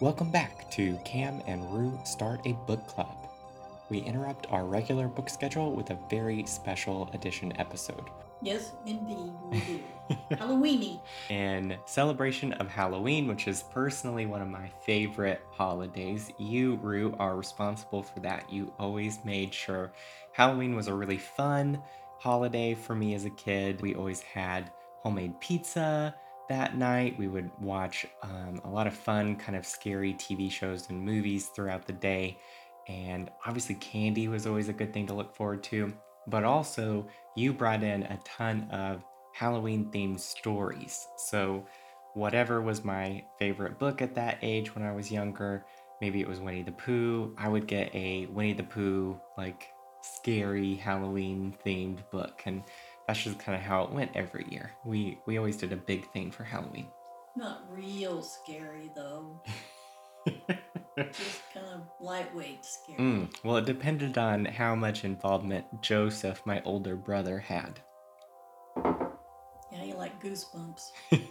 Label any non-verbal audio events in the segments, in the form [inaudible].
Welcome back to Cam and Rue Start a Book Club. We interrupt our regular book schedule with a very special edition episode. Yes, indeed, we do. [laughs] Halloweeny. In celebration of Halloween, which is personally one of my favorite holidays, you, Rue, are responsible for that. You always made sure Halloween was a really fun holiday for me as a kid. We always had homemade pizza that night. We would watch um, a lot of fun, kind of scary TV shows and movies throughout the day. And obviously, candy was always a good thing to look forward to. But also, you brought in a ton of Halloween themed stories. So, whatever was my favorite book at that age when I was younger, maybe it was Winnie the Pooh, I would get a Winnie the Pooh, like scary Halloween themed book. And that's just kind of how it went every year. We we always did a big thing for Halloween. Not real scary though. [laughs] just kind of lightweight scary. Mm, well, it depended on how much involvement Joseph, my older brother, had. Yeah, you like goosebumps. [laughs]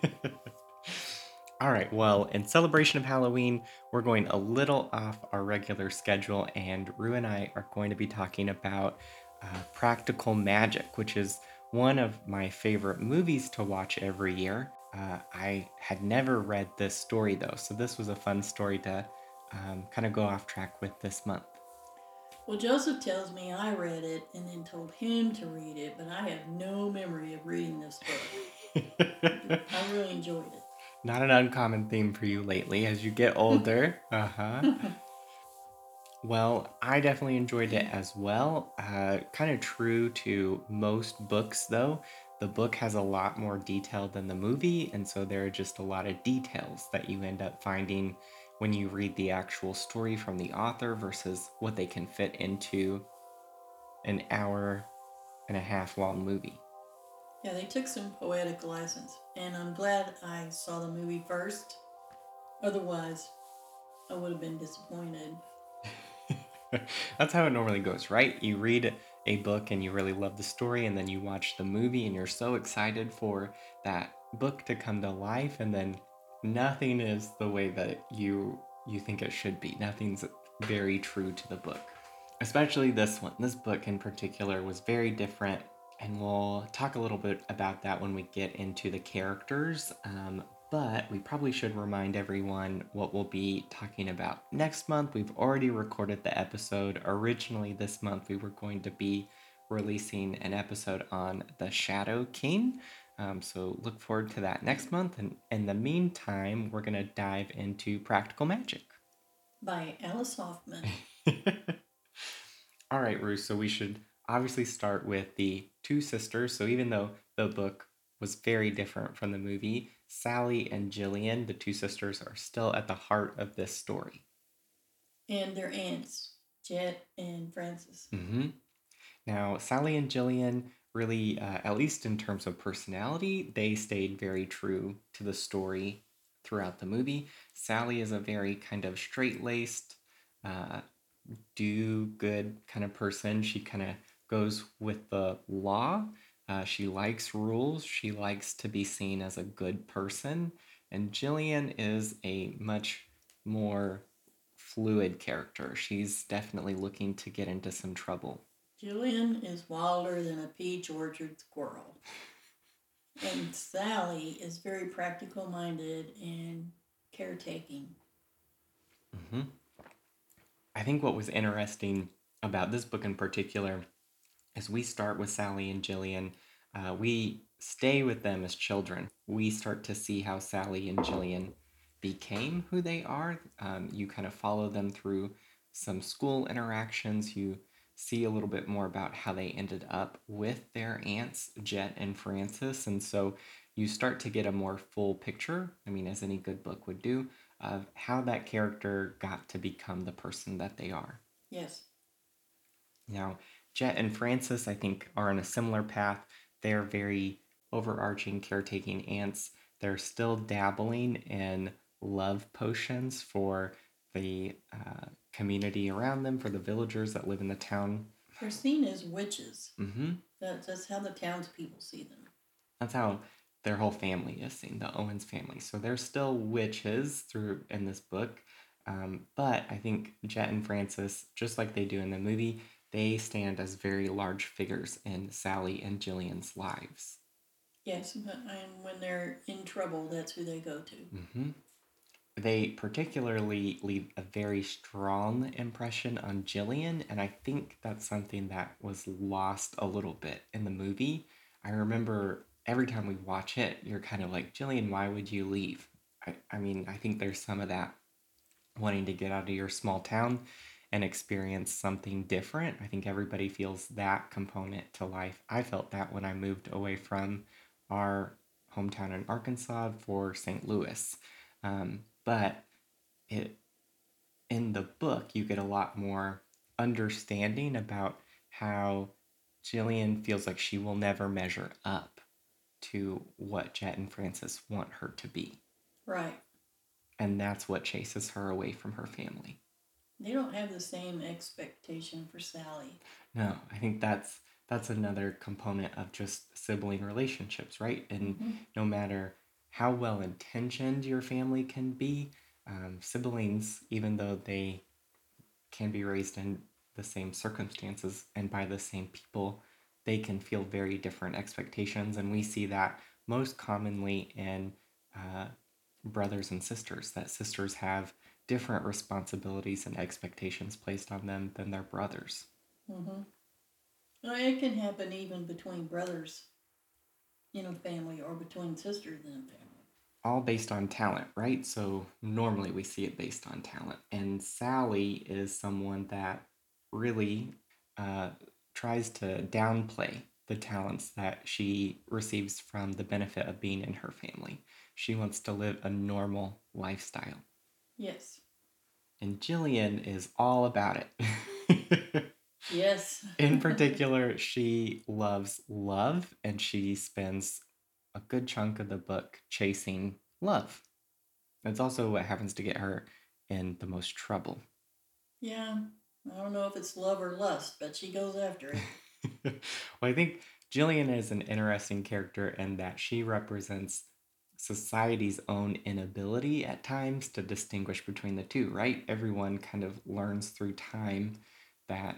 All right, well, in celebration of Halloween, we're going a little off our regular schedule, and Rue and I are going to be talking about uh, Practical Magic, which is one of my favorite movies to watch every year. Uh, I had never read this story though, so this was a fun story to um, kind of go off track with this month. Well, Joseph tells me I read it and then told him to read it, but I have no memory of reading this book. [laughs] I really enjoyed it. Not an uncommon theme for you lately as you get [laughs] older. uh huh. Well, I definitely enjoyed it as well. Uh, kind of true to most books, though. The book has a lot more detail than the movie, and so there are just a lot of details that you end up finding when you read the actual story from the author versus what they can fit into an hour and a half long movie. Yeah, they took some poetic license, and I'm glad I saw the movie first. Otherwise, I would have been disappointed. [laughs] That's how it normally goes, right? You read a book and you really love the story, and then you watch the movie and you're so excited for that book to come to life, and then nothing is the way that you you think it should be. Nothing's very true to the book. Especially this one. This book in particular was very different, and we'll talk a little bit about that when we get into the characters. Um, but we probably should remind everyone what we'll be talking about next month. We've already recorded the episode. Originally, this month, we were going to be releasing an episode on the Shadow King. Um, so look forward to that next month. And in the meantime, we're going to dive into Practical Magic by Alice Hoffman. [laughs] [laughs] All right, Ruth. So we should obviously start with the two sisters. So even though the book was very different from the movie, Sally and Jillian, the two sisters, are still at the heart of this story. And their aunts, Jet and Frances. Mm-hmm. Now, Sally and Jillian really, uh, at least in terms of personality, they stayed very true to the story throughout the movie. Sally is a very kind of straight laced, uh, do good kind of person. She kind of goes with the law uh, she likes rules. She likes to be seen as a good person. And Jillian is a much more fluid character. She's definitely looking to get into some trouble. Jillian is wilder than a peach orchard squirrel. and Sally is very practical minded and caretaking. Mm-hmm. I think what was interesting about this book in particular as we start with Sally and Jillian, uh, we stay with them as children. We start to see how Sally and Jillian became who they are. Um, you kind of follow them through some school interactions. You see a little bit more about how they ended up with their aunts, Jet and Frances. And so you start to get a more full picture, I mean, as any good book would do, of how that character got to become the person that they are. Yes. Now, Jet and Frances, I think, are on a similar path. They're very overarching caretaking aunts. They're still dabbling in love potions for the uh, community around them, for the villagers that live in the town. They're seen as witches. Mm-hmm. That, that's how the townspeople see them. That's how their whole family is seen, the Owens family. So they're still witches through in this book. Um, but I think Jet and Frances, just like they do in the movie, they stand as very large figures in Sally and Jillian's lives. Yes, and when they're in trouble, that's who they go to. hmm They particularly leave a very strong impression on Jillian, and I think that's something that was lost a little bit in the movie. I remember every time we watch it, you're kind of like, Jillian, why would you leave? I, I mean, I think there's some of that wanting to get out of your small town and experience something different. I think everybody feels that component to life. I felt that when I moved away from our hometown in Arkansas for St. Louis. Um, but it in the book you get a lot more understanding about how Jillian feels like she will never measure up to what Jet and Frances want her to be. Right. And that's what chases her away from her family. They don't have the same expectation for Sally. No, I think that's that's another component of just sibling relationships, right? And hmm no matter how well intentioned your family can be, um, siblings, even though they can be raised in the same circumstances and by the same people, they can feel very different expectations. And we see that most commonly in uh, brothers and sisters, that sisters have different responsibilities and expectations placed on them than their brothers. Mm-hmm. Well, it can happen even between brothers in a family or between sisters in a family. all based on talent, right? So normally we see it based on talent. And Sally is someone that really uh, tries to downplay the talents that she receives from the benefit of being in her family. She wants to live a normal lifestyle. Yes. And Jillian is all about it. [laughs] Yes. in particular, she loves love and she spends a good chunk of the book chasing love. It's also what happens to get her in the most trouble. yeah. I don't know if it's love or lust, but she goes after it. [laughs] well, I think Jillian is an interesting character in that she represents society's own inability at times to distinguish between the two, right? Everyone kind of learns through time that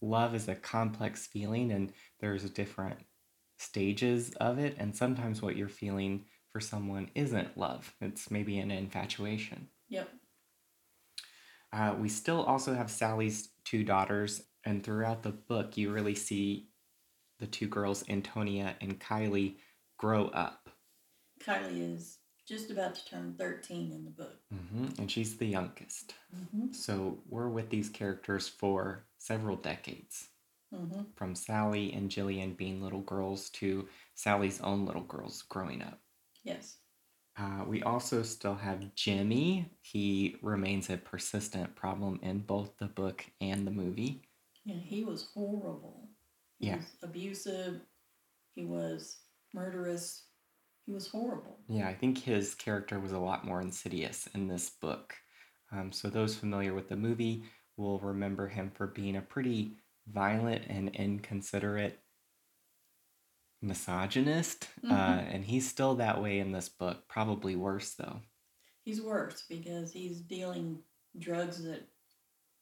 love is a complex feeling and there's different stages of it. And sometimes what you're feeling for someone isn't love, it's maybe an infatuation. Yep. Uh, we still also have Sally's two daughters, and throughout the book, you really see the two girls, Antonia and Kylie, grow up. Kylie is just about to turn 13 in the book. hmm And she's the youngest. hmm So we're with these characters for several decades, hmm from Sally and Jillian being little girls to Sally's own little girls growing up. Yes. Uh, we also still have Jimmy. He remains a persistent problem in both the book and the movie. Yeah, he was horrible. He Yeah. was abusive. He was murderous. He was horrible. Yeah, I think his character was a lot more insidious in this book. Um, so, those familiar with the movie will remember him for being a pretty violent and inconsiderate misogynist. Uh, Mhm. and he's still that way in this book, probably worse though. He's worse because he's dealing drugs that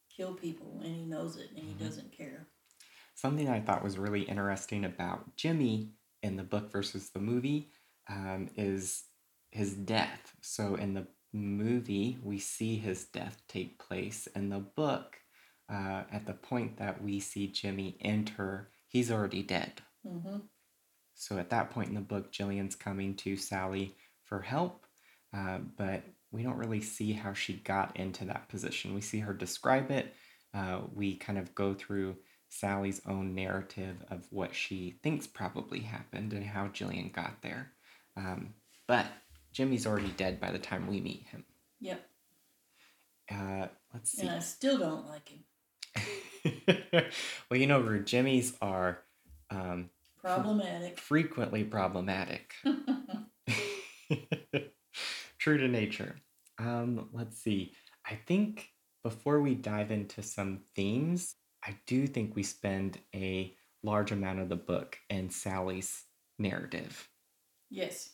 kill people and he knows it and he Mhm. doesn't care. Something I thought was really interesting about Jimmy in the book versus the movie um, is his death. So in the movie, we see his death take place. In the book, uh, at the point that we see Jimmy enter, he's already dead. hmm So at that point in the book, Jillian's coming to Sally for help, uh, but we don't really see how she got into that position. We see her describe it. Uh, we kind of go through Sally's own narrative of what she thinks probably happened and how Jillian got there. Um, but Jimmy's already dead by the time we meet him. Yep. Uh, let's see. And I still don't like him. [laughs] well, you know, Rue, Jimmy's are um, Problematic. frequently problematic. [laughs] [laughs] True to nature. Um, let's see. I think before we dive into some themes, I do think we spend a large amount of the book in Sally's narrative. Yes.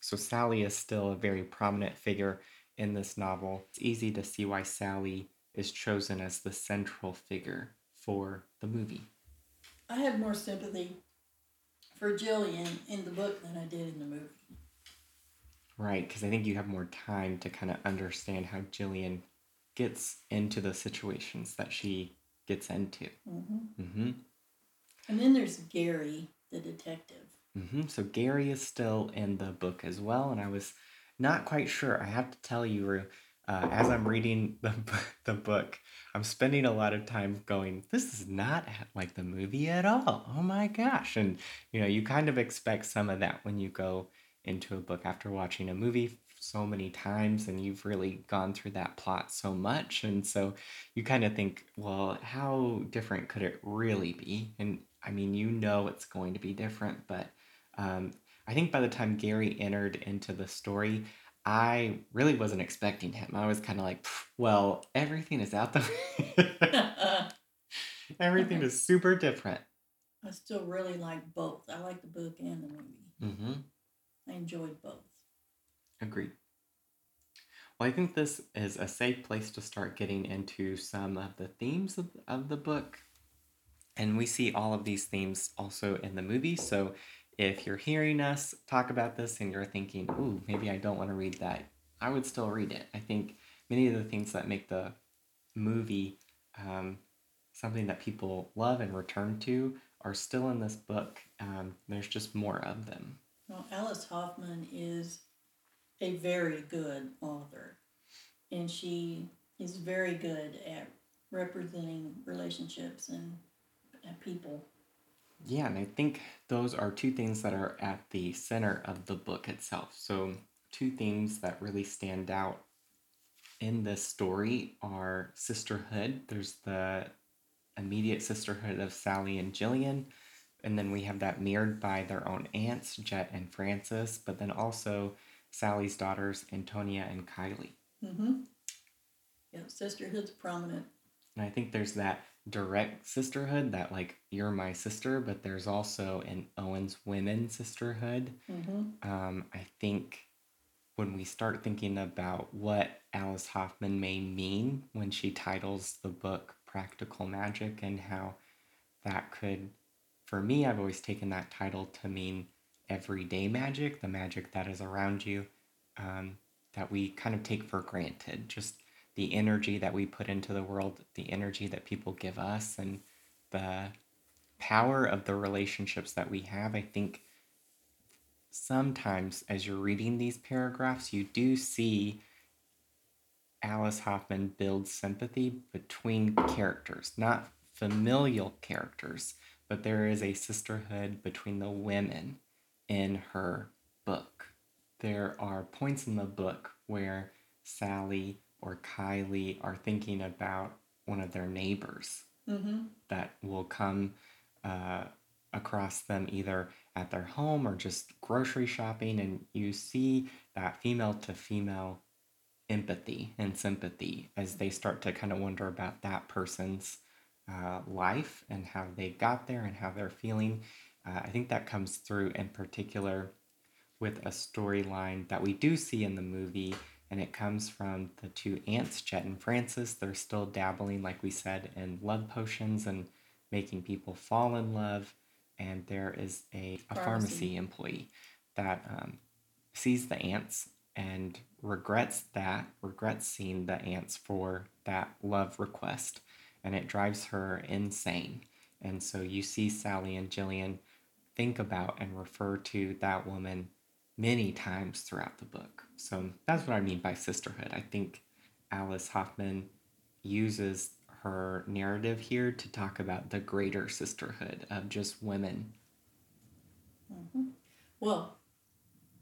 So Sally is still a very prominent figure in this novel. It's easy to see why Sally is chosen as the central figure for the movie. I have more sympathy for Jillian in the book than I did in the movie. Right, because I think you have more time to kind of understand how Jillian gets into the situations that she gets into. Mm-hmm. Mm-hmm. And then there's Gary, the detective. Mm-hmm. So Gary is still in the book as well, and I was not quite sure. I have to tell you, Rue, uh, as I'm reading the [laughs] the book, I'm spending a lot of time going, "This is not like the movie at all." Oh my gosh! And you know, you kind of expect some of that when you go into a book after watching a movie so many times and you've really gone through that plot so much and so you kind of think well how different could it really be and i mean you know it's going to be different but um, i think by the time gary entered into the story i really wasn't expecting him i was kind of like well everything is out the [laughs] [laughs] everything is super different I still really like both. I like the book and the movie. mm-hmm. I enjoyed both. Agreed. Well, I think this is a safe place to start getting into some of the themes of, of the book. And we see all of these themes also in the movie. So if you're hearing us talk about this and you're thinking, ooh, maybe I don't want to read that, I would still read it. I think many of the things that make the movie um, something that people love and return to are still in this book. Um, there's just more of them. Well, Alice Hoffman is a very good author, and she is very good at representing relationships and, and people. Yeah, and I think those are two things that are at the center of the book itself. So, two themes that really stand out in this story are sisterhood. There's the immediate sisterhood of Sally and Jillian, and then we have that mirrored by their own aunts, Jet and Frances, but then also Sally's daughters, Antonia and Kylie. Mm-hmm. Yeah, sisterhood's prominent. And I think there's that direct sisterhood that, like, you're my sister, but there's also an Owens women sisterhood. Mm-hmm. Um, I think when we start thinking about what Alice Hoffman may mean when she titles the book Practical Magic and how that could, for me, I've always taken that title to mean everyday magic, the magic that is around you, um, that we kind of take for granted. Just the energy that we put into the world, the energy that people give us, and the power of the relationships that we have. I think sometimes as you're reading these paragraphs, you do see Alice Hoffman build sympathy between characters, not familial characters, but there is a sisterhood between the women in her book. There are points in the book where Sally or Kylie are thinking about one of their neighbors Mm-hmm. that will come uh, across them either at their home or just grocery shopping, and you see that female to female empathy and sympathy as they start to kind of wonder about that person's uh, life and how they got there and how they're feeling. Uh, I think that comes through in particular with a storyline that we do see in the movie, and it comes from the two aunts, Jet and Frances. They're still dabbling, like we said, in love potions and making people fall in love. And there is a, a pharmacy. Pharmacy. employee that um, sees the aunts and regrets that, regrets seeing the aunts for that love request, and it drives her insane. And so you see Sally and Jillian think about and refer to that woman many times throughout the book. So that's what I mean by sisterhood. I think Alice Hoffman uses her narrative here to talk about the greater sisterhood of just women. Mm-hmm. Well,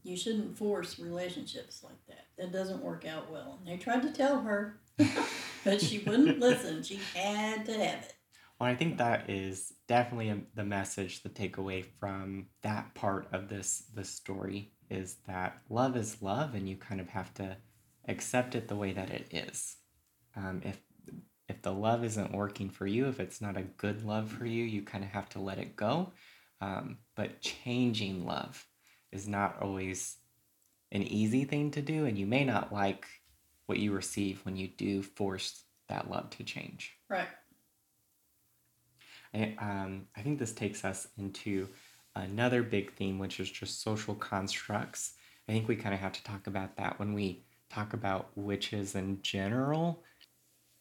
you shouldn't force relationships like that. That doesn't work out well. And they tried to tell her, [laughs] but she wouldn't listen. She had to have it. Well, I think that is definitely a, the message, the takeaway from that part of this the story is that love is love, and you kind of have to accept it the way that it is. Um, if if the love isn't working for you, if it's not a good love for you, you kind of have to let it go. Um, but changing love is not always an easy thing to do, and you may not like what you receive when you do force that love to change. Right. I, um, I think this takes us into another big theme, which is just social constructs. I think we kind of have to talk about that when we talk about witches in general.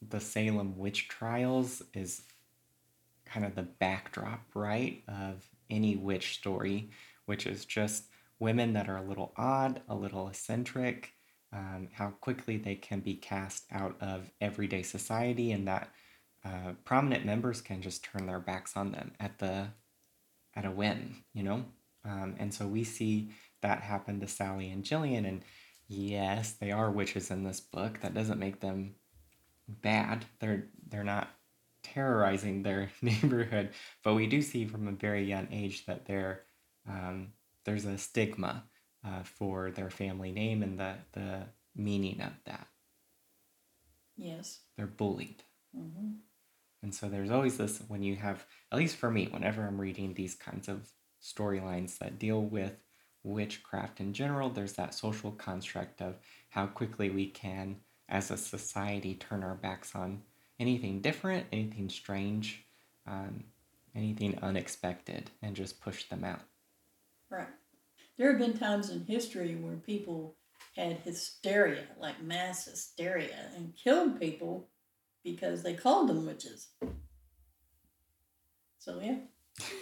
The Salem witch trials is kind of the backdrop, right, of any witch story, which is just women that are a little odd, a little eccentric, um, how quickly they can be cast out of everyday society, and that uh, prominent members can just turn their backs on them at the at a whim, you know. Um, and so we see that happen to Sally and Jillian, and yes, they are witches in this book. That doesn't make them bad. They're they're not terrorizing their [laughs] neighborhood, but we do see from a very young age that they're um, there's a stigma uh, for their family name and the, the meaning of that. Yes. They're bullied. Mm-hmm. And so there's always this when you have, at least for me, whenever I'm reading these kinds of storylines that deal with witchcraft in general, there's that social construct of how quickly we can, as a society, turn our backs on anything different, anything strange, um, anything unexpected, and just push them out. Right. There have been times in history where people had hysteria, like mass hysteria, and killed people because they called them witches. So yeah,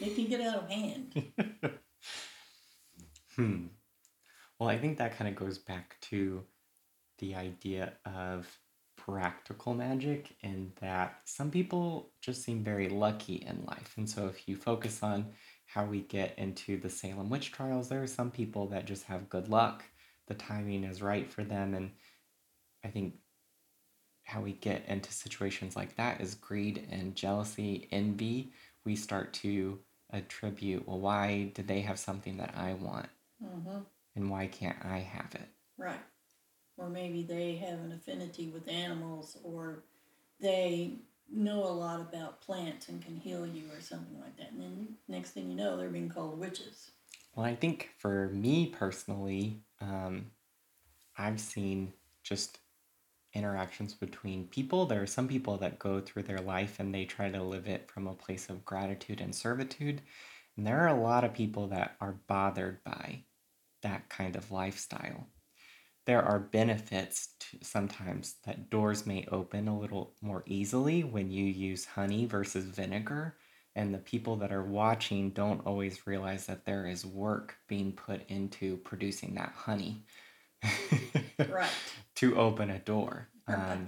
it can get out of hand. [laughs] hmm. Well, I think that kind of goes back to the idea of practical magic and that some people just seem very lucky in life. And so if you focus on how we get into the Salem witch trials, there are some people that just have good luck. The timing is right for them. And I think how we get into situations like that is greed and jealousy, envy. We start to attribute, well, why did they have something that I want? Mm-hmm. And why can't I have it? Right. Or maybe they have an affinity with animals, or they know a lot about plants and can heal you or something like that. And then next thing you know, they're being called witches. Well, I think for me personally, um, I've seen just interactions between people. There are some people that go through their life and they try to live it from a place of gratitude and servitude. And there are a lot of people that are bothered by that kind of lifestyle there are benefits to sometimes that doors may open a little more easily when you use honey versus vinegar and the people that are watching don't always realize that there is work being put into producing that honey right [laughs] to open a door right. um,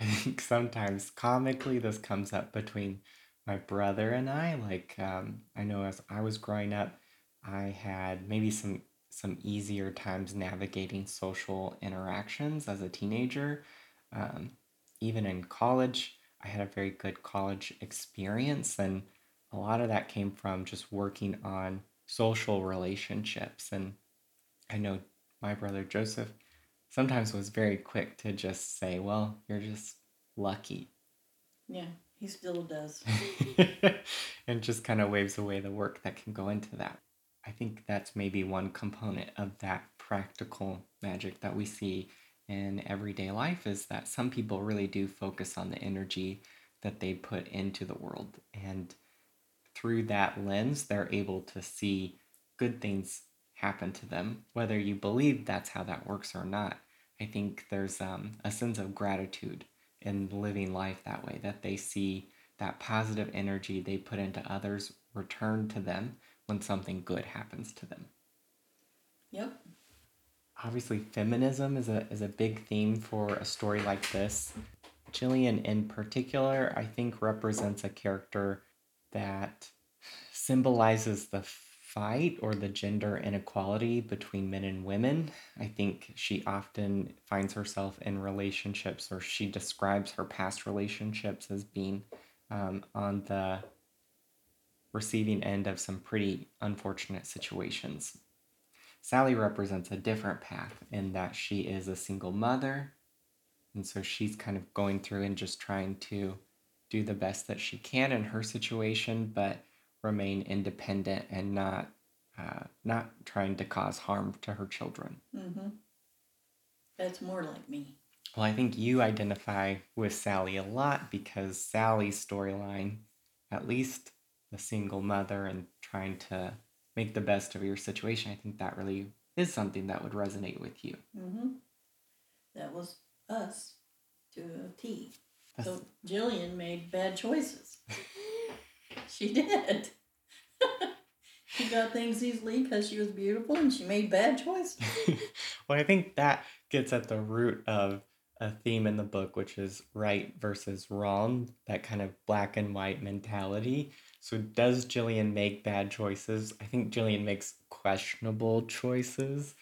i think sometimes comically this comes up between my brother and i like um, i know as i was growing up i had maybe some some easier times navigating social interactions as a teenager. Um, even in college, I had a very good college experience, and a lot of that came from just working on social relationships. And I know my brother Joseph sometimes was very quick to just say, Well, you're just lucky. Yeah, he still does. [laughs] and just kind of waves away the work that can go into that. I think that's maybe one component of that practical magic that we see in everyday life is that some people really do focus on the energy that they put into the world. And through that lens, they're able to see good things happen to them, whether you believe that's how that works or not. I think there's um, a sense of gratitude in living life that way, that they see that positive energy they put into others return to them when something good happens to them. Yep. Obviously, feminism is a, is a big theme for a story like this. Jillian, in particular, I think represents a character that symbolizes the fight or the gender inequality between men and women. I think she often finds herself in relationships, or she describes her past relationships as being um, on the receiving end of some pretty unfortunate situations. Sally represents a different path in that she is a single mother, and so she's kind of going through and just trying to do the best that she can in her situation, but remain independent and not uh, not trying to cause harm to her children. Mm-hmm. That's more like me. Well, I think you identify with Sally a lot because Sally's storyline, at least the single mother and trying to make the best of your situation, I think that really is something that would resonate with you. Mm-hmm. That was us to a T. That's- So Jillian made bad choices. [laughs] [laughs] she did. [laughs] she got things easily because she was beautiful and she made bad choices. [laughs] well, I think that gets at the root of a theme in the book, which is right versus wrong, that kind of black and white mentality. So, does Jillian make bad choices? I think Jillian makes questionable choices.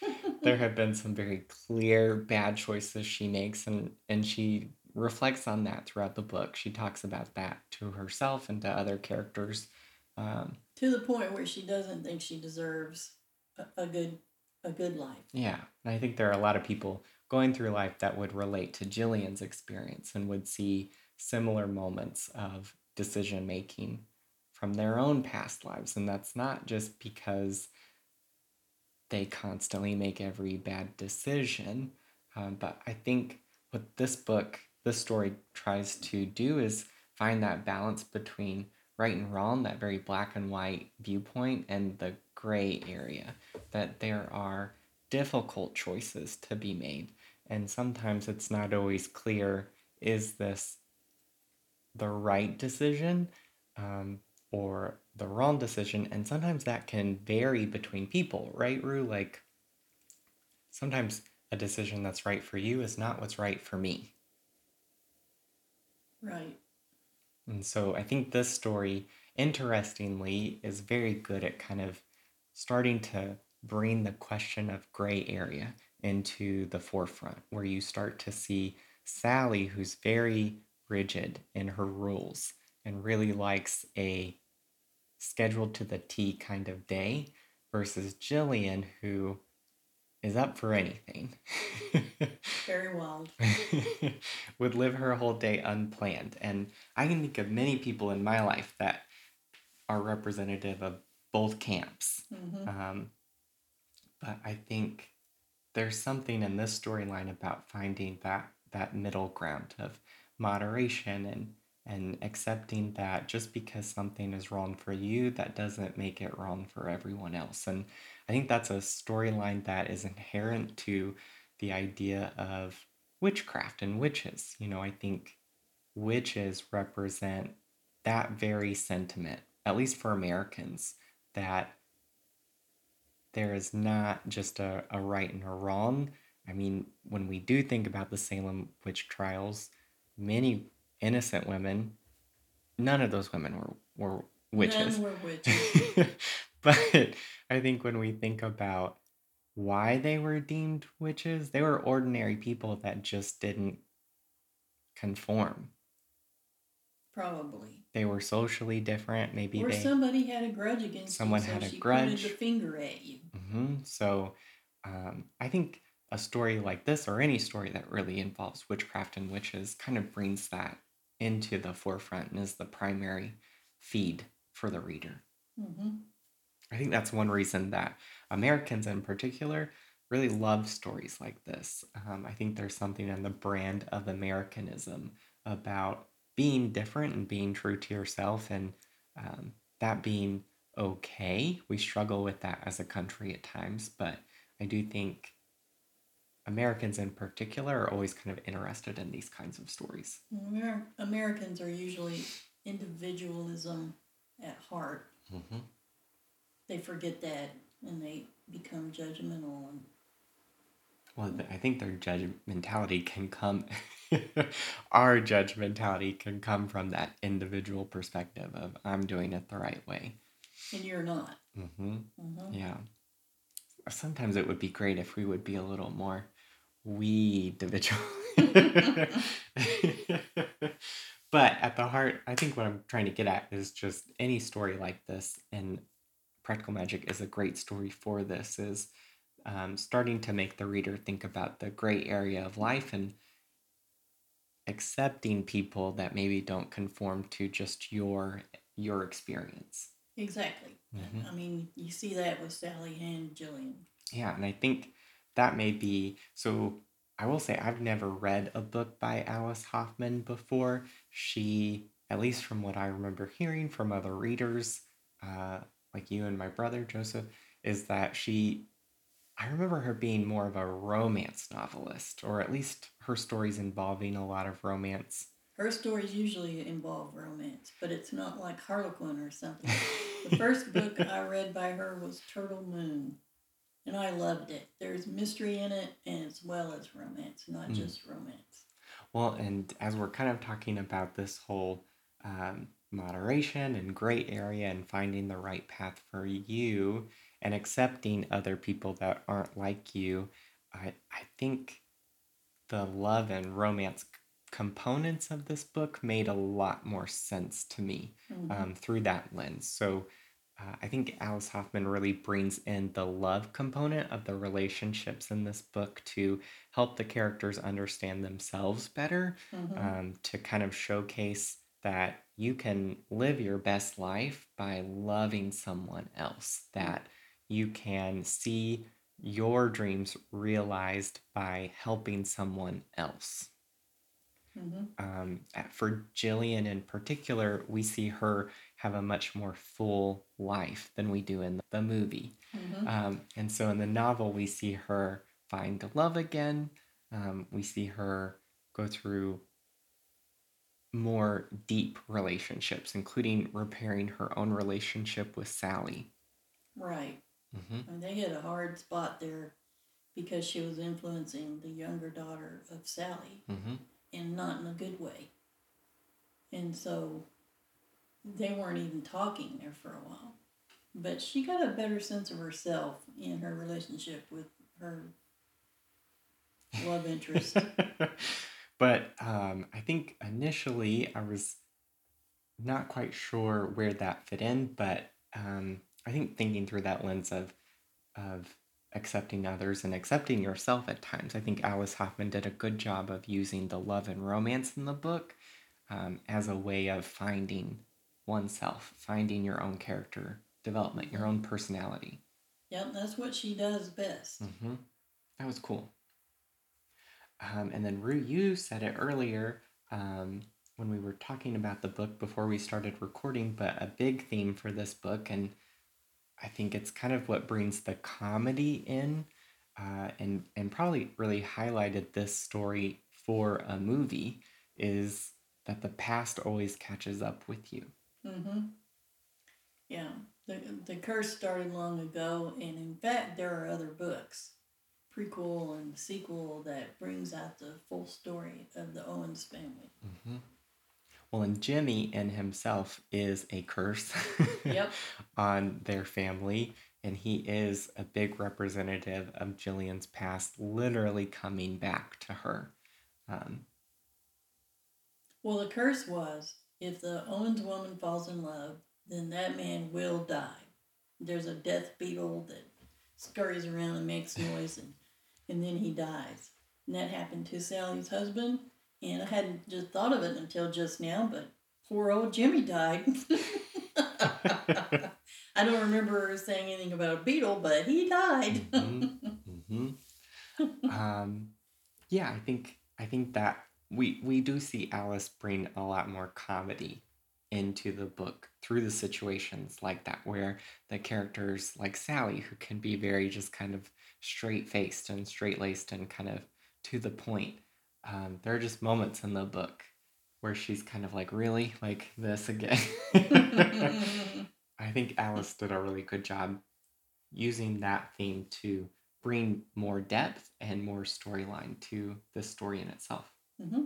there have been some very clear bad choices she makes, and, and she reflects on that throughout the book. She talks about that to herself and to other characters. Um, to the point where she doesn't think she deserves a, a good a good life. Yeah, and I think there are a lot of people going through life that would relate to Jillian's experience and would see similar moments of decision making from their own past lives. And that's not just because they constantly make every bad decision, um, but I think what this book, this story tries to do is find that balance between right and wrong, that very black and white viewpoint, and the gray area, that there are difficult choices to be made. And sometimes it's not always clear is this the right decision um, or the wrong decision? And sometimes that can vary between people, right, Rue? Like sometimes a decision that's right for you is not what's right for me. Right. And so I think this story, interestingly, is very good at kind of starting to bring the question of gray area into the forefront, where you start to see Sally, who's very rigid in her rules and really likes a scheduled to the T kind of day, versus Jillian, who is up for anything. [laughs] Very wild. [laughs] would live her whole day unplanned. And I can think of many people in my life that are representative of both camps. hmm Um, but I think there's something in this storyline about finding that that middle ground of moderation and and accepting that just because something is wrong for you, that doesn't make it wrong for everyone else. And I think that's a storyline that is inherent to the idea of witchcraft and witches. You know, I think witches represent that very sentiment, at least for Americans, that there is not just a, a right and a wrong. I mean, when we do think about the Salem witch trials, many innocent women, none of those women were, were witches. None were witches. [laughs] but I think when we think about why they were deemed witches, they were ordinary people that just didn't conform. Probably. They were socially different. Maybe or they. somebody had a grudge against Someone you, so had a pointed grudge. the finger at you. hmm So um, I think a story like this, or any story that really involves witchcraft and witches, kind of brings that into the forefront and is the primary feed for the reader. hmm I think that's one reason that Americans in particular really love stories like this. Um, I think there's something in the brand of Americanism about being different and being true to yourself and um, that being okay. We struggle with that as a country at times, but I do think Americans in particular are always kind of interested in these kinds of stories. Amer- Americans are usually individualism at heart. Mm-hmm. They forget that and they become judgmental. And Well, I think their judgmentality can come, [laughs] our judgmentality can come from that individual perspective of I'm doing it the right way. and you're not. hmm hmm Yeah. Sometimes it would be great if we would be a little more we individual. [laughs] but at the heart, I think what I'm trying to get at is just any story like this, and Practical Magic is a great story for this, is um, starting to make the reader think about the gray area of life and accepting people that maybe don't conform to just your your experience. Exactly. Mhm. I mean, you see that with Sally and Jillian. Yeah, and I think that may be so. I will say I've never read a book by Alice Hoffman before. She, at least from what I remember hearing from other readers, uh, like you and my brother Joseph, is that she. I remember her being more of a romance novelist, or at least her stories involving a lot of romance. Her stories usually involve romance, but it's not like Harlequin or something. The first [laughs] book I read by her was Turtle Moon, and I loved it. There's mystery in it, and as well as romance, not Mm. just romance. Well, and as we're kind of talking about this whole um, moderation and gray area and finding the right path for you and accepting other people that aren't like you, I, I think the love and romance components of this book made a lot more sense to me Mhm. um, through that lens. So uh, I think Alice Hoffman really brings in the love component of the relationships in this book to help the characters understand themselves better, Mhm. um, to kind of showcase that you can live your best life by loving someone else, that you can see your dreams realized by helping someone else Mhm. um, for Jillian in particular, we see her have a much more full life than we do in the movie. Mhm. Um, and so in the novel, we see her find love again. Um, we see her go through more deep relationships, including repairing her own relationship with Sally. Right. hmm And they hit a hard spot there because she was influencing the younger daughter of Sally hmm and not in a good way. And so they weren't even talking there for a while. But she got a better sense of herself in her relationship with her love interest. [laughs] but um, I think initially I was not quite sure where that fit in, but um, I think thinking through that lens of of accepting others and accepting yourself at times, I think Alice Hoffman did a good job of using the love and romance in the book um, as a way of finding oneself, finding your own character development, your own personality. yep, that's what she does best. hmm That was cool. Um, and then Rue, you said it earlier um, when we were talking about the book before we started recording, but a big theme for this book, and I think it's kind of what brings the comedy in, uh, and and probably really highlighted this story for a movie, is that the past always catches up with you. Mm-hmm. Yeah, the the curse started long ago, and in fact, there are other books, prequel and sequel, that brings out the full story of the Owens family. hmm Well, and Jimmy in himself is a curse [laughs] Yep. on their family, and he is a big representative of Jillian's past, literally coming back to her. Um, Well, the curse was if the Owens woman falls in love, then that man will die. There's a death beetle that scurries around and makes noise, and, and then he dies. And that happened to Sally's husband, and I hadn't just thought of it until just now, but poor old Jimmy died. [laughs] I don't remember saying anything about a beetle, but he died. mhm, mhm. [laughs] Um, yeah, I think I think that we we do see Alice bring a lot more comedy into the book through the situations like that, where the characters like Sally, who can be very just kind of straight faced and straight laced and kind of to the point. Um, there are just moments in the book where she's kind of like, really, like this again. [laughs] I think Alice did a really good job using that theme to bring more depth and more storyline to the story in itself. hmm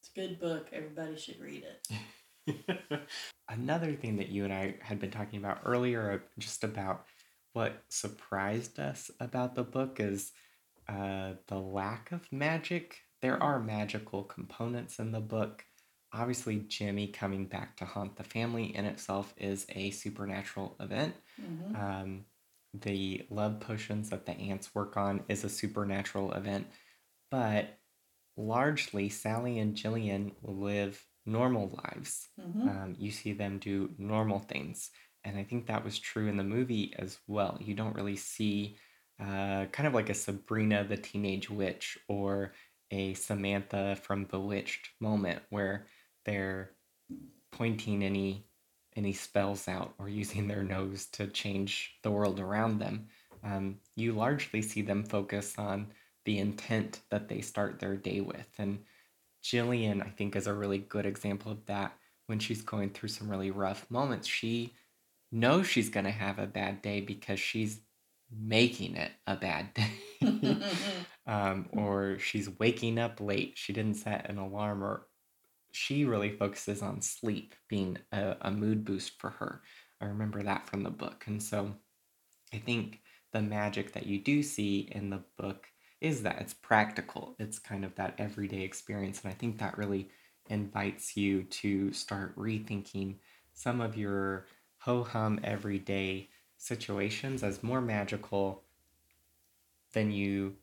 It's a good book. Everybody should read it. [laughs] [laughs] Another thing that you and I had been talking about earlier, uh, just about what surprised us about the book, is uh, the lack of magic. There are magical components in the book. Obviously, Jimmy coming back to haunt the family in itself is a supernatural event. hmm Um, the love potions that the aunts work on is a supernatural event, but largely Sally and Jillian live normal lives. hmm Um, you see them do normal things, And I think that was true in the movie as well. You don't really see uh, kind of like a Sabrina the Teenage Witch or a Samantha from Bewitched moment where they're pointing any any spells out or using their nose to change the world around them. Um, you largely see them focus on the intent that they start their day with. And Gillian, I think, is a really good example of that. When she's going through some really rough moments, she knows she's going to have a bad day because she's making it a bad day. [laughs] um, or she's waking up late. She didn't set an alarm, or she really focuses on sleep being a, a mood boost for her. I remember that from the book. And so I think the magic that you do see in the book is that it's practical. It's kind of that everyday experience. And I think that really invites you to start rethinking some of your ho hum everyday situations as more magical than you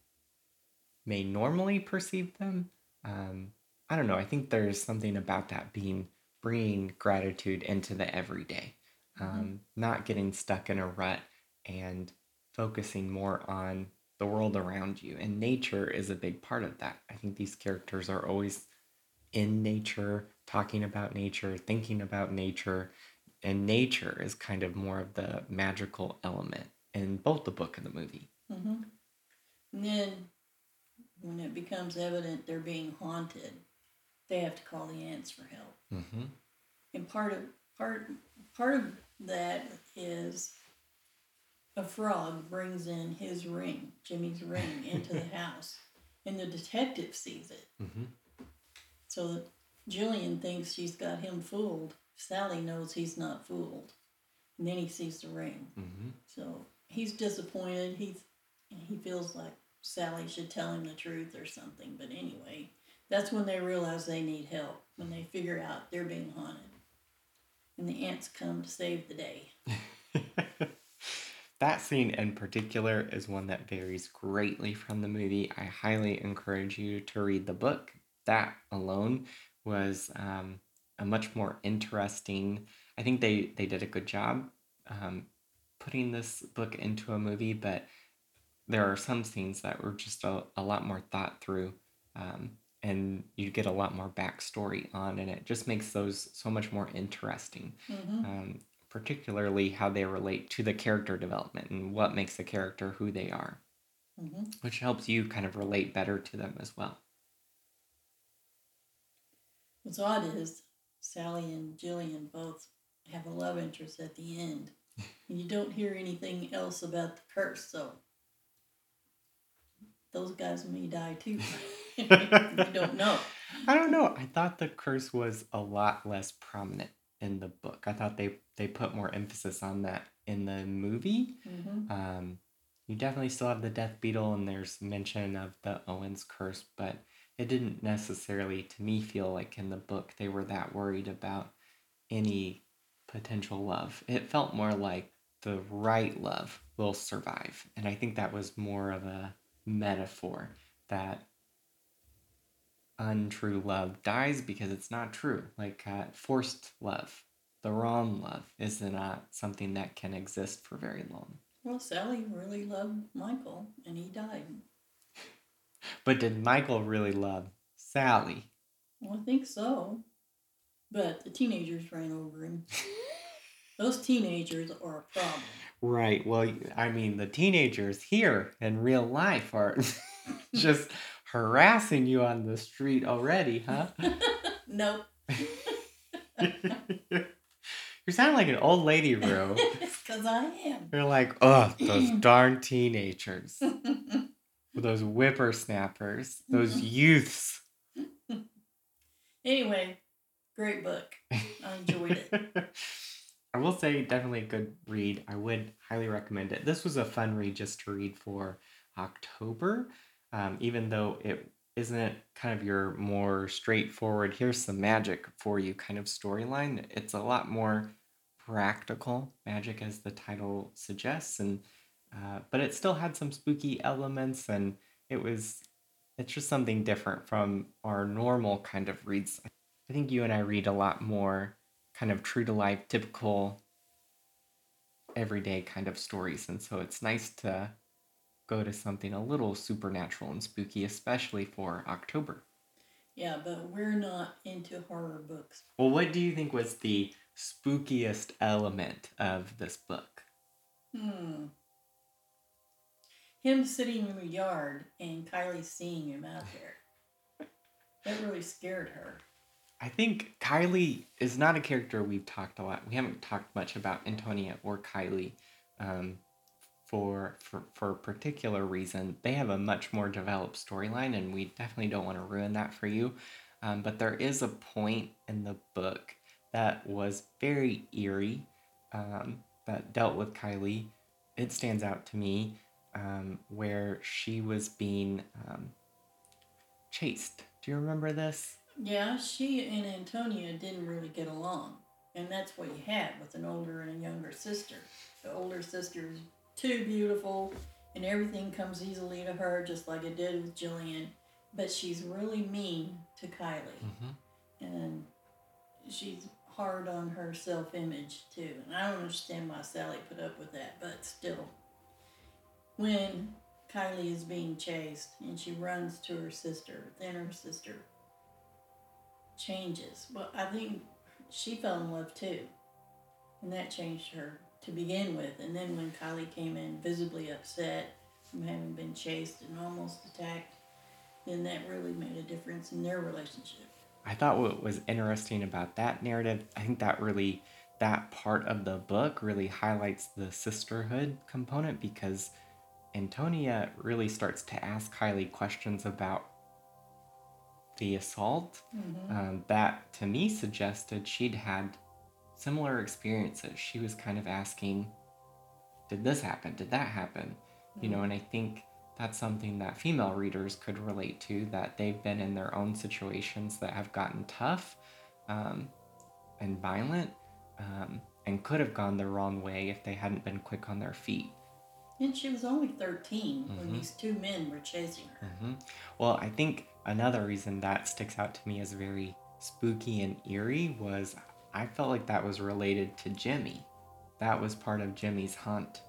may normally perceive them. Um, I don't know. I think there's something about that being bringing gratitude into the everyday, mm-hmm. um, mm-hmm. not getting stuck in a rut and focusing more on the world around you. And nature is a big part of that. I think these characters are always in nature, talking about nature, thinking about nature. And nature is kind of more of the magical element in both the book and the movie. Mm-hmm. And then when it becomes evident they're being haunted, they have to call the aunts for help. Mm-hmm. And part of part part of that is a frog brings in his ring, Jimmy's ring, into the [laughs] house, and the detective sees it. Mm-hmm. So Gillian thinks she's got him fooled. Sally knows he's not fooled, and then he sees the ring. Mm-hmm. So he's disappointed. He's he feels like Sally should tell him the truth or something. But anyway, that's when they realize they need help. When they figure out they're being haunted, and the aunts come to save the day. [laughs] That scene in particular is one that varies greatly from the movie. I highly encourage you to read the book. That alone was um, a much more interesting. I think they they did a good job um, putting this book into a movie, but there are some scenes that were just a, a lot more thought through, um, and you get a lot more backstory on, and it just makes those so much more interesting. Mm-hmm. Particularly how they relate to the character development and what makes the character who they are, mm-hmm. which helps you kind of relate better to them as well. What's odd is Sally and Gillian both have a love interest at the end, [laughs] and you don't hear anything else about the curse, so those guys may die too. [laughs] you don't know. I don't know. I thought the curse was a lot less prominent in the book. I thought they they put more emphasis on that in the movie. Mm-hmm. Um, you definitely still have the Death Beetle, and there's mention of the Owens curse, but it didn't necessarily, to me, feel like in the book they were that worried about any potential love. It felt more like the right love will survive, and I think that was more of a metaphor that untrue love dies because it's not true. Like uh, forced love, the wrong love, is not something that can exist for very long. Well, Sally really loved Michael, and he died. but did Michael really love Sally? Well, I think so. But the teenagers ran over him. [laughs] Those teenagers are a problem. Right. Well, I mean, the teenagers here in real life are [laughs] just harassing you on the street already, huh? [laughs] nope. [laughs] you sound like an old lady, bro. [laughs] Because I am. You're like, oh, those [clears throat] darn teenagers. those whippersnappers, those mm-hmm. youths. anyway, great book. I enjoyed it. I will say, definitely a good read. I would highly recommend it. This was a fun read just to read for October um, even though it isn't kind of your more straightforward, here's some magic for you kind of storyline. It's a lot more practical magic, as the title suggests, and uh, but it still had some spooky elements, and it was it's just something different from our normal kind of reads. I think you and I read a lot more kind of true to life, typical everyday kind of stories. And so it's nice to go to something a little supernatural and spooky, especially for October. Yeah, but we're not into horror books. Well, what do you think was the spookiest element of this book? Hmm. Him sitting in the yard and Kylie seeing him out there. [laughs] That really scared her. I think Kylie is not a character we've talked a lot. We haven't talked much about Antonia or Kylie um, for, for for a particular reason. They have a much more developed storyline, and we definitely don't want to ruin that for you. Um, but there is a point in the book that was very eerie um, that dealt with Kylie. It stands out to me um, where she was being um, chased. Do you remember this? Yeah, she and Antonia didn't really get along. And that's what you had with an older and a younger sister. The older sister is too beautiful and everything comes easily to her, just like it did with Gillian. But she's really mean to Kylie. Mm-hmm. And she's hard on her self image too. And I don't understand why Sally put up with that, but still. When Kylie is being chased and she runs to her sister, then her sister changes. But I think she fell in love too. And that changed her to begin with. And then when Kylie came in visibly upset from having been chased and almost attacked, then that really made a difference in their relationship. I thought what was interesting about that narrative, I think that really, that part of the book really highlights the sisterhood component because Antonia really starts to ask Kylie questions about the assault Mm-hmm. um, that to me suggested she'd had similar experiences. She was kind of asking, Did this happen? Did that happen? You know, and I think that's something that female readers could relate to that they've been in their own situations that have gotten tough um, and violent um, and could have gone the wrong way if they hadn't been quick on their feet. And she was only 13 when Mhm. these two men were chasing her. hmm Well, I think another reason that sticks out to me as very spooky and eerie was I felt like that was related to Jimmy. That was part of Jimmy's hunt.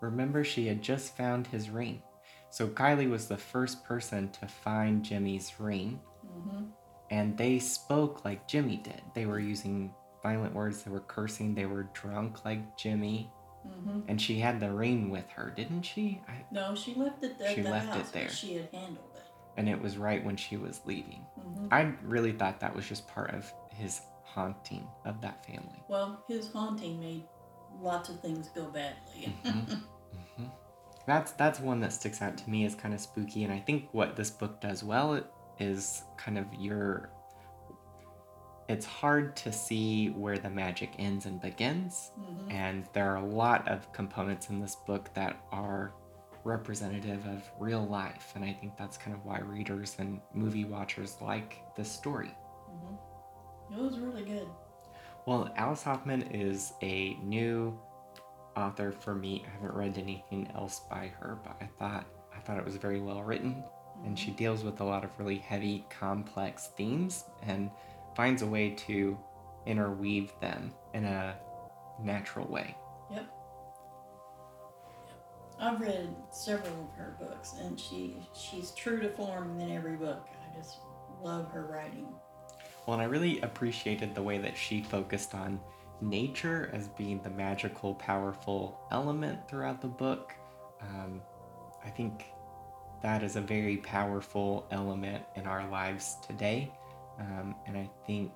Remember, she had just found his ring. So Kylie was the first person to find Jimmy's ring, hmm and they spoke like Jimmy did. They were using violent words, they were cursing, they were drunk like Jimmy, hmm and she had the ring with her, didn't she? I, No, she left it there. She the left it there. she had handled it. and it was right when she was leaving. hmm I really thought that was just part of his haunting of that family. Well, his haunting made lots of things go badly. Mhm. hmm That's that's one that sticks out to me as kind of spooky, and I think what this book does well is kind of your. It's hard to see where the magic ends and begins, hmm and there are a lot of components in this book that are representative of real life, and I think that's kind of why readers and movie watchers like this story. It was really good. Well, Alice Hoffman is a new author for me. I haven't read anything else by her, but I thought I thought it was very well written, and she mm-hmm. deals with a lot of really heavy, complex themes and finds a way to interweave them in a natural way. Yep. I've read several of her books, and she she's true to form in every book. I just love her writing. Well, and I really appreciated the way that she focused on nature as being the magical, powerful element throughout the book. Um, I think that is a very powerful element in our lives today. Um, and I think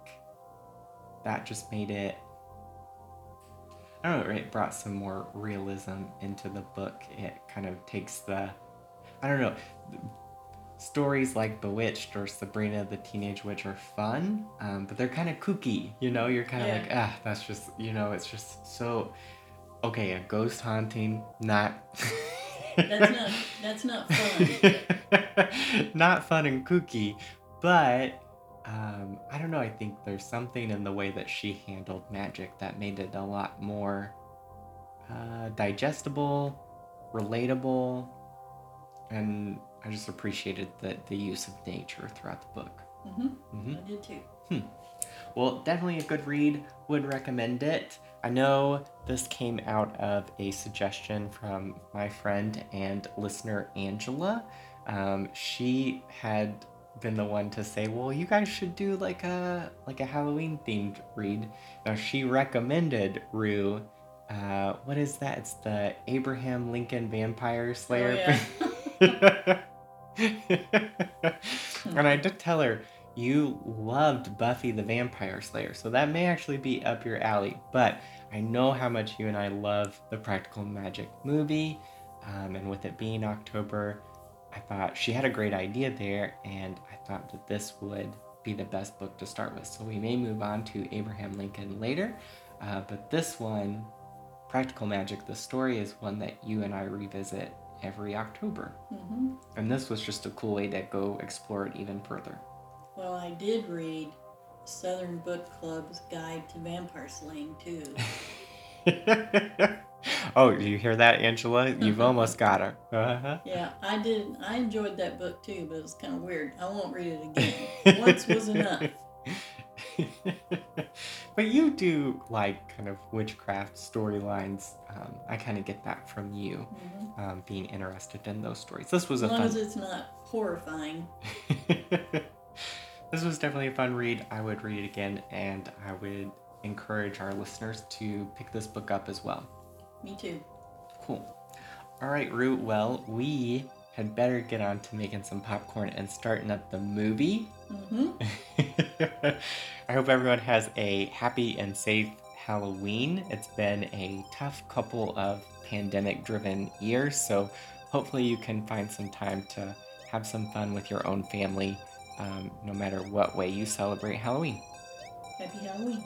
that just made it, I don't know, it brought some more realism into the book. It kind of takes the, I don't know, stories like Bewitched or Sabrina the Teenage Witch are fun, um, but they're kind of kooky. You know, you're kind of Yeah. like, ah, that's just, you know, it's just so. Okay, a ghost haunting, not. That's not that's not [laughs] fun. not fun and kooky, but um, I don't know. I think there's something in the way that she handled magic that made it a lot more uh, digestible, relatable, and I just appreciated the, the use of nature throughout the book. hmm hmm I did too. Well, definitely a good read. Would recommend it. I know this came out of a suggestion from my friend and listener Angela. Um, she had been the one to say, "Well, you guys should do like a like a Halloween themed read." Now she recommended Rue. Uh, what is that? It's the Abraham Lincoln Vampire Slayer. Oh, yeah. [laughs] [laughs] [laughs] [laughs] and I did tell her you loved Buffy the Vampire Slayer, so that may actually be up your alley. But I know how much you and I love the Practical Magic movie, um, and with it being October, I thought she had a great idea there, and I thought that this would be the best book to start with. So we may move on to Abraham Lincoln later, uh, but this one, Practical Magic, the story is one that you and I revisit every October. hmm And this was just a cool way to go explore it even further. Well, I did read Southern Book Club's Guide to Vampire Slaying too. [laughs] oh, you hear that, Angela? You've almost got her. Uh-huh. Yeah, I did. I enjoyed that book too, but it was kind of weird. I won't read it again. [laughs] Once was enough. [laughs] but you do like kind of witchcraft storylines. Um, I kind of get that from you, hmm um, being interested in those stories. This was As a long fun. as it's not horrifying. [laughs] this was definitely a fun read. I would read it again, and I would encourage our listeners to pick this book up as well. Me too. Cool. All right, Rue. Well, we had better get on to making some popcorn and starting up the movie. hmm [laughs] I hope everyone has a happy and safe Halloween. It's been a tough couple of pandemic driven years, so hopefully you can find some time to have some fun with your own family, um, no matter what way you celebrate Halloween. Happy Halloween.